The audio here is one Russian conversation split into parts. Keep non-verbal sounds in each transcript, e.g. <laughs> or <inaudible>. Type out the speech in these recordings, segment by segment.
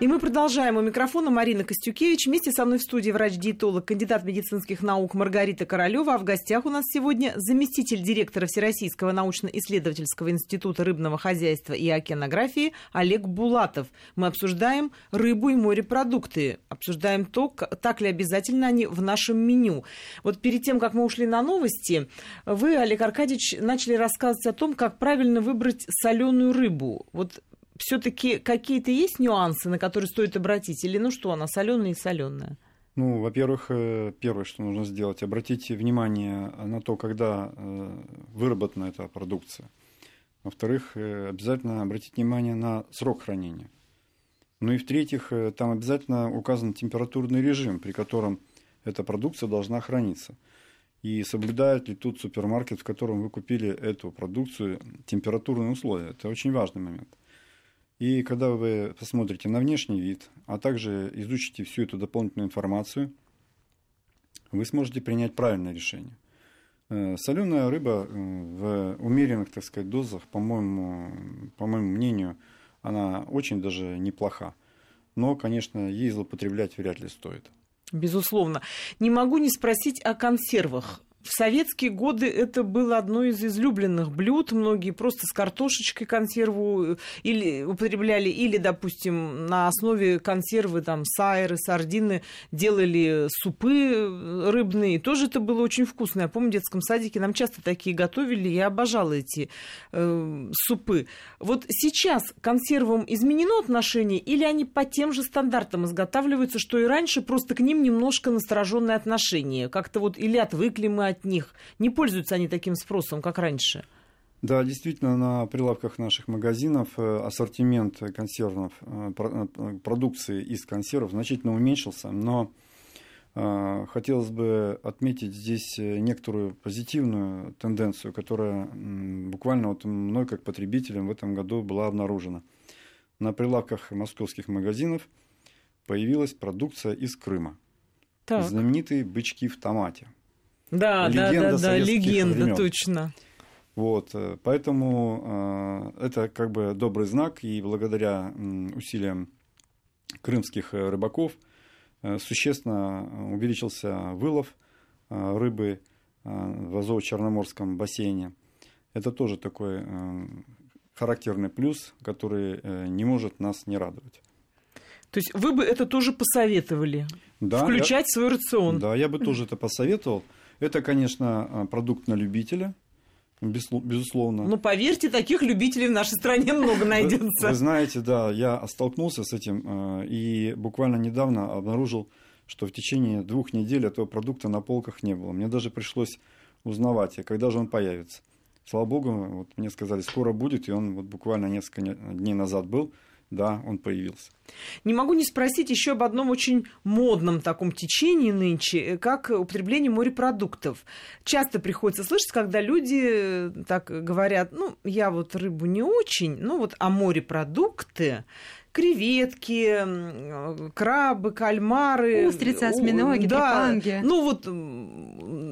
И мы продолжаем. У микрофона Марина Костюкевич. Вместе со мной в студии врач-диетолог, кандидат медицинских наук Маргарита Королева. А в гостях у нас сегодня заместитель директора Всероссийского научно-исследовательского института рыбного хозяйства и океанографии Олег Булатов. Мы обсуждаем рыбу и морепродукты. Обсуждаем то, так ли обязательно они в нашем меню. Вот перед тем, как мы ушли на новости, вы, Олег Аркадьевич, начали рассказывать о том, как правильно выбрать соленую рыбу. Вот все-таки какие-то есть нюансы, на которые стоит обратить? Или ну что, она соленая и соленая? Ну, во-первых, э, первое, что нужно сделать, обратите внимание на то, когда э, выработана эта продукция. Во-вторых, э, обязательно обратите внимание на срок хранения. Ну и в-третьих, там обязательно указан температурный режим, при котором эта продукция должна храниться. И соблюдает ли тут супермаркет, в котором вы купили эту продукцию, температурные условия. Это очень важный момент. И когда вы посмотрите на внешний вид, а также изучите всю эту дополнительную информацию, вы сможете принять правильное решение. Э, Соленая рыба э, в умеренных, так сказать, дозах, по-моему, по моему мнению, она очень даже неплоха. Но, конечно, ей злоупотреблять вряд ли стоит. Безусловно. Не могу не спросить о консервах в советские годы это было одно из излюбленных блюд. Многие просто с картошечкой консерву э, или употребляли, или, допустим, на основе консервы, там, сайры, сардины делали супы э, рыбные. Тоже это было очень вкусно. Я помню, в детском садике нам часто такие готовили. Я обожала эти э, супы. Вот сейчас консервам изменено отношение или они по тем же стандартам изготавливаются, что и раньше, просто к ним немножко настороженное отношение? Как-то вот или отвыкли мы от них? Не пользуются они таким спросом, как раньше? Да, действительно, на прилавках наших магазинов э, ассортимент консервов, э, э, продукции из консервов значительно уменьшился, но хотелось бы отметить здесь некоторую позитивную тенденцию, которая буквально вот мной как потребителем в этом году была обнаружена. На прилавках московских магазинов появилась продукция из Крыма. Так. Знаменитые бычки в томате – да, легенда да, да, да, легенда, времен. точно. Вот, э, поэтому э, это как бы добрый знак, и благодаря усилиям крымских э, рыбаков существенно увеличился вылов рыбы в Азово-Черноморском бассейне. Это тоже такой характерный плюс, который не может нас не радовать. То есть вы бы это тоже посоветовали? Да, включать я, свой рацион? Да, я бы тоже это посоветовал. Это, конечно, а, продукт на любителя, безусловно. Ну, поверьте, таких любителей в нашей стране много найдется. Вы, вы знаете, да, я столкнулся с этим а, и буквально недавно обнаружил, что в течение двух недель этого продукта на полках не было. Мне даже пришлось узнавать, когда же он появится. Слава богу, вот мне сказали, скоро будет, и он вот буквально несколько дней назад был да, он появился. Не могу не спросить еще об одном очень модном таком течении нынче, э, как употребление морепродуктов. Часто приходится слышать, когда люди э, так говорят, ну, я вот рыбу не очень, ну вот, а морепродукты креветки, крабы, кальмары. Устрицы, осьминоги, да, трепанги. Ну вот,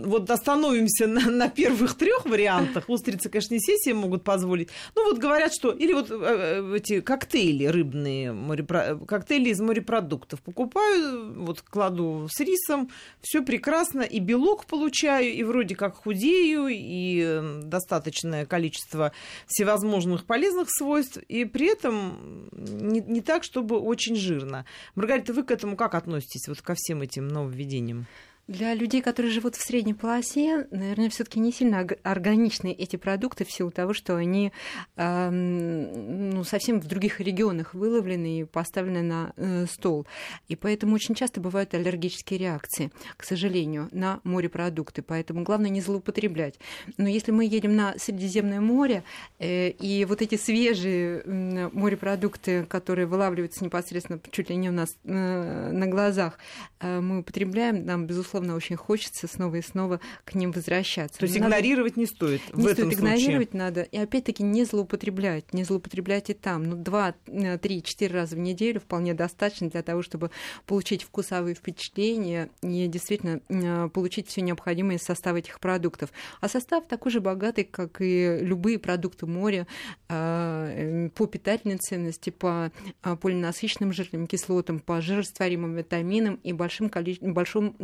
вот остановимся на, на первых трех вариантах. Устрицы, конечно, не все могут позволить. Ну вот говорят, что... Или вот э, э, эти коктейли рыбные, морепро... коктейли из морепродуктов. Покупаю, вот кладу с рисом, все прекрасно, и белок получаю, и вроде как худею, и достаточное количество всевозможных полезных свойств, и при этом не, не так, чтобы очень жирно. Маргарита, вы к этому как относитесь, вот ко всем этим нововведениям? Для людей, которые живут в средней полосе, наверное, все-таки не сильно органичны эти продукты в силу того, что они э, ну, совсем в других регионах выловлены и поставлены на э, стол. И поэтому очень часто бывают аллергические реакции, к сожалению, на морепродукты. Поэтому главное не злоупотреблять. Но если мы едем на Средиземное море, э, и вот эти свежие э, морепродукты, которые вылавливаются непосредственно чуть ли не у нас э, на глазах, э, мы употребляем, нам, безусловно, безусловно, очень хочется снова и снова к ним возвращаться. То есть надо... игнорировать не стоит не в стоит этом игнорировать случае. надо. И опять-таки не злоупотреблять. Не злоупотреблять и там. Ну, два, э, три, четыре раза в неделю вполне достаточно для того, чтобы получить вкусовые впечатления и действительно э, получить все необходимое из состава этих продуктов. А состав такой же богатый, как и любые продукты моря э, по питательной ценности, по полинасыщенным жирным кислотам, по жирорастворимым витаминам и большим количеством, большом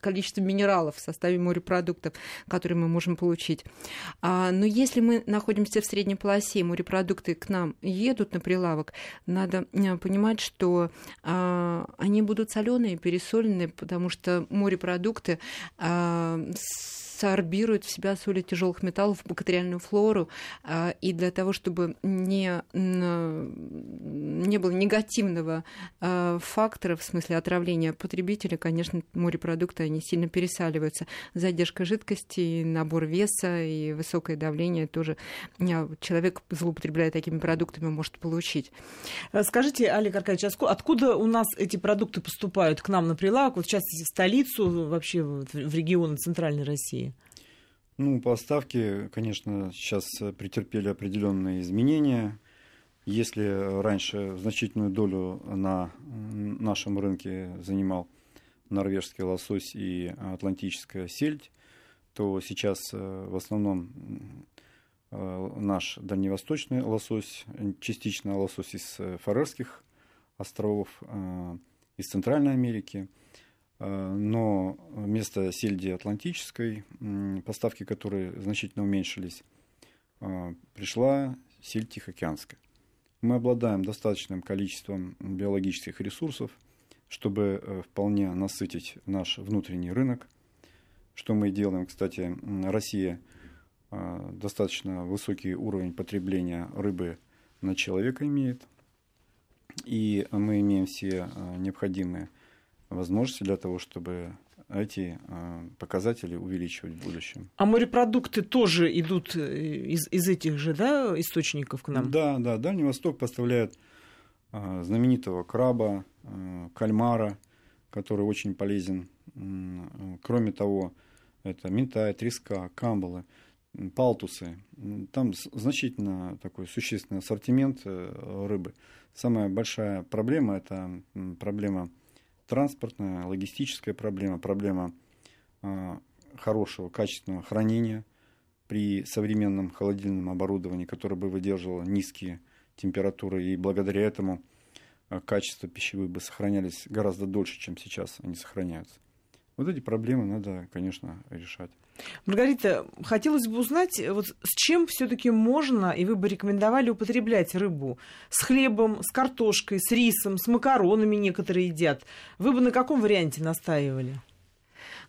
количеством минералов в составе морепродуктов, которые мы можем получить. А, но если мы находимся в средней полосе, морепродукты к нам едут на прилавок, надо э, понимать, что а, они будут соленые, пересоленные, потому что морепродукты а, сорбирует в себя соли тяжелых металлов, бактериальную флору, а, и для того, чтобы не, не было негативного а, фактора в смысле отравления потребителя, конечно, морепродукты, они сильно пересаливаются. Задержка жидкости, набор веса и высокое давление тоже а, человек, злоупотребляя такими продуктами, может получить. Скажите, Олег Аркадьевич, откуда у нас эти продукты поступают к нам на прилавок, вот в частности в столицу, вообще в регионы Центральной России? Ну, поставки, конечно, сейчас претерпели определенные изменения. Если раньше значительную долю на нашем рынке занимал норвежский лосось и атлантическая сельдь, то сейчас э, в основном э, наш дальневосточный лосось, частично лосось из э, Фарерских островов, из Центральной Америки – но вместо сельди атлантической, поставки которой значительно уменьшились, э, пришла сельдь тихоокеанская. Мы обладаем достаточным количеством биологических ресурсов, чтобы э, вполне насытить наш внутренний рынок. Что мы делаем, кстати, Россия достаточно высокий уровень потребления рыбы на человека имеет. И мы имеем все необходимые возможности для того, чтобы эти а, показатели увеличивать в будущем. А морепродукты тоже идут э, из, из этих же да, источников к нам? Да, да. Дальний Восток поставляет а, знаменитого краба, кальмара, который очень полезен. Кроме того, это минтай, треска, камбалы, палтусы. Там значительно такой существенный ассортимент э, рыбы. Самая большая проблема – это проблема транспортная, логистическая проблема, проблема а, хорошего, качественного хранения при современном холодильном оборудовании, которое бы выдерживало низкие температуры, и благодаря этому а, качество пищевых бы сохранялись гораздо дольше, чем сейчас они сохраняются. Вот эти проблемы надо, конечно, решать. Маргарита, хотелось бы узнать, вот с чем все-таки можно, и вы бы рекомендовали употреблять рыбу? С хлебом, с картошкой, с рисом, с макаронами некоторые едят. Вы бы на каком варианте настаивали?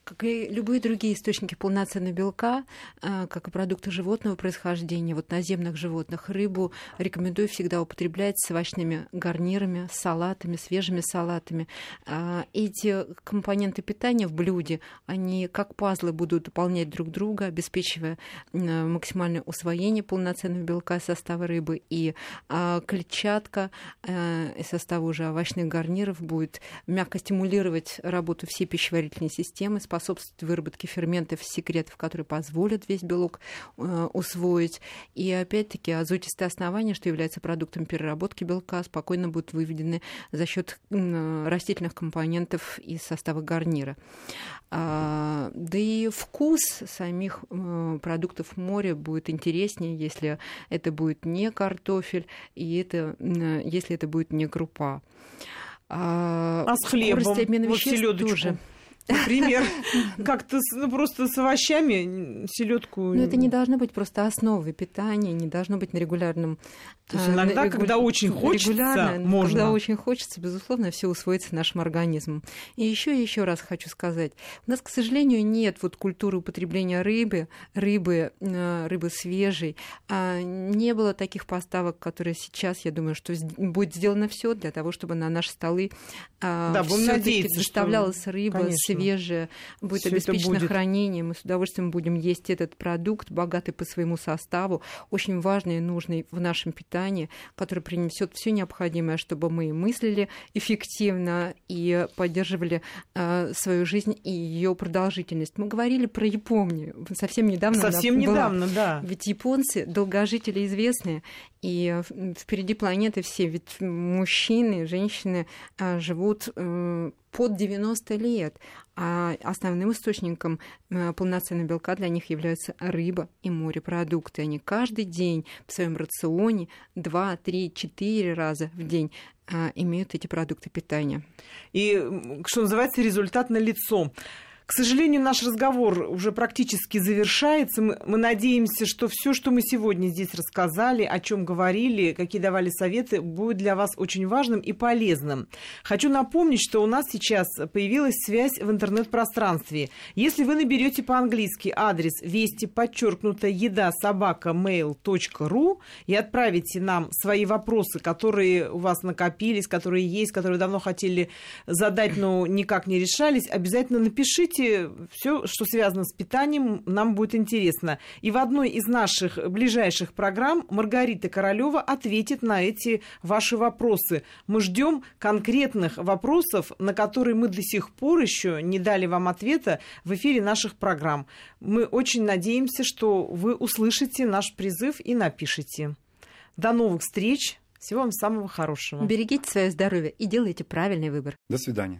Как и любые другие источники полноценного белка, а, как и продукты животного происхождения, вот наземных животных, рыбу рекомендую всегда употреблять с овощными гарнирами, салатами, свежими салатами. А, эти компоненты питания в блюде, они как пазлы будут дополнять друг друга, обеспечивая максимальное усвоение полноценного белка состава рыбы. И а, клетчатка из состава уже овощных гарниров будет мягко стимулировать работу всей пищеварительной системы, способствует выработке ферментов, секретов, которые позволят весь белок э, усвоить. И опять-таки азотистые основания, что является продуктом переработки белка, спокойно будут выведены за счет э, растительных компонентов из состава гарнира. А, да и вкус самих э, продуктов моря будет интереснее, если это будет не картофель, и это, если это будет не крупа. А, а с хлебом? Вот селедочку. тоже например, <laughs> как-то ну, просто с овощами селедку. Но это не должно быть просто основой питания, не должно быть на регулярном. То есть иногда, регу... когда очень хочется, можно. Когда очень хочется, безусловно, все усвоится нашим организмом. И еще и еще раз хочу сказать, у нас, к сожалению, нет вот культуры употребления рыбы, рыбы, э, рыбы свежей. А не было таких поставок, которые сейчас, я думаю, что будет сделано все для того, чтобы на наши столы а, да, все-таки доставлялась что... рыба Конечно свежее, будет Всё обеспечено будет. хранение. Мы с удовольствием будем есть этот продукт, богатый по своему составу, очень важный и нужный в нашем питании питания, который принесет все необходимое, чтобы мы мыслили эффективно и поддерживали э, свою жизнь и ее продолжительность. Мы говорили про Японию совсем недавно. Совсем недавно, да. Ведь японцы долгожители известные, и впереди планеты все, ведь мужчины, женщины э, живут э, под 90 лет, а основным источником э, полноценного белка для них являются рыба и морепродукты. Они каждый день в своем рационе 2, 3, 4 раза в день а, имеют эти продукты питания. И, что называется, результат на лицо. К сожалению, наш разговор уже практически завершается. Мы, мы надеемся, что все, что мы сегодня здесь рассказали, о чем говорили, какие давали советы, будет для вас очень важным и полезным. Хочу напомнить, что у нас сейчас появилась связь в интернет-пространстве. Если вы наберете по-английски адрес вести подчеркнуто еда собака mail.ru и отправите нам свои вопросы, которые у вас накопились, которые есть, которые давно хотели задать, но никак не решались, обязательно напишите Пишите все, что связано с питанием, нам будет интересно. И в одной из наших ближайших программ Маргарита Королева ответит на эти ваши вопросы. Мы ждем конкретных вопросов, на которые мы до сих пор еще не дали вам ответа в эфире наших программ. Мы очень надеемся, что вы услышите наш призыв и напишите. До новых встреч. Всего вам самого хорошего. Берегите свое здоровье и делайте правильный выбор. До свидания.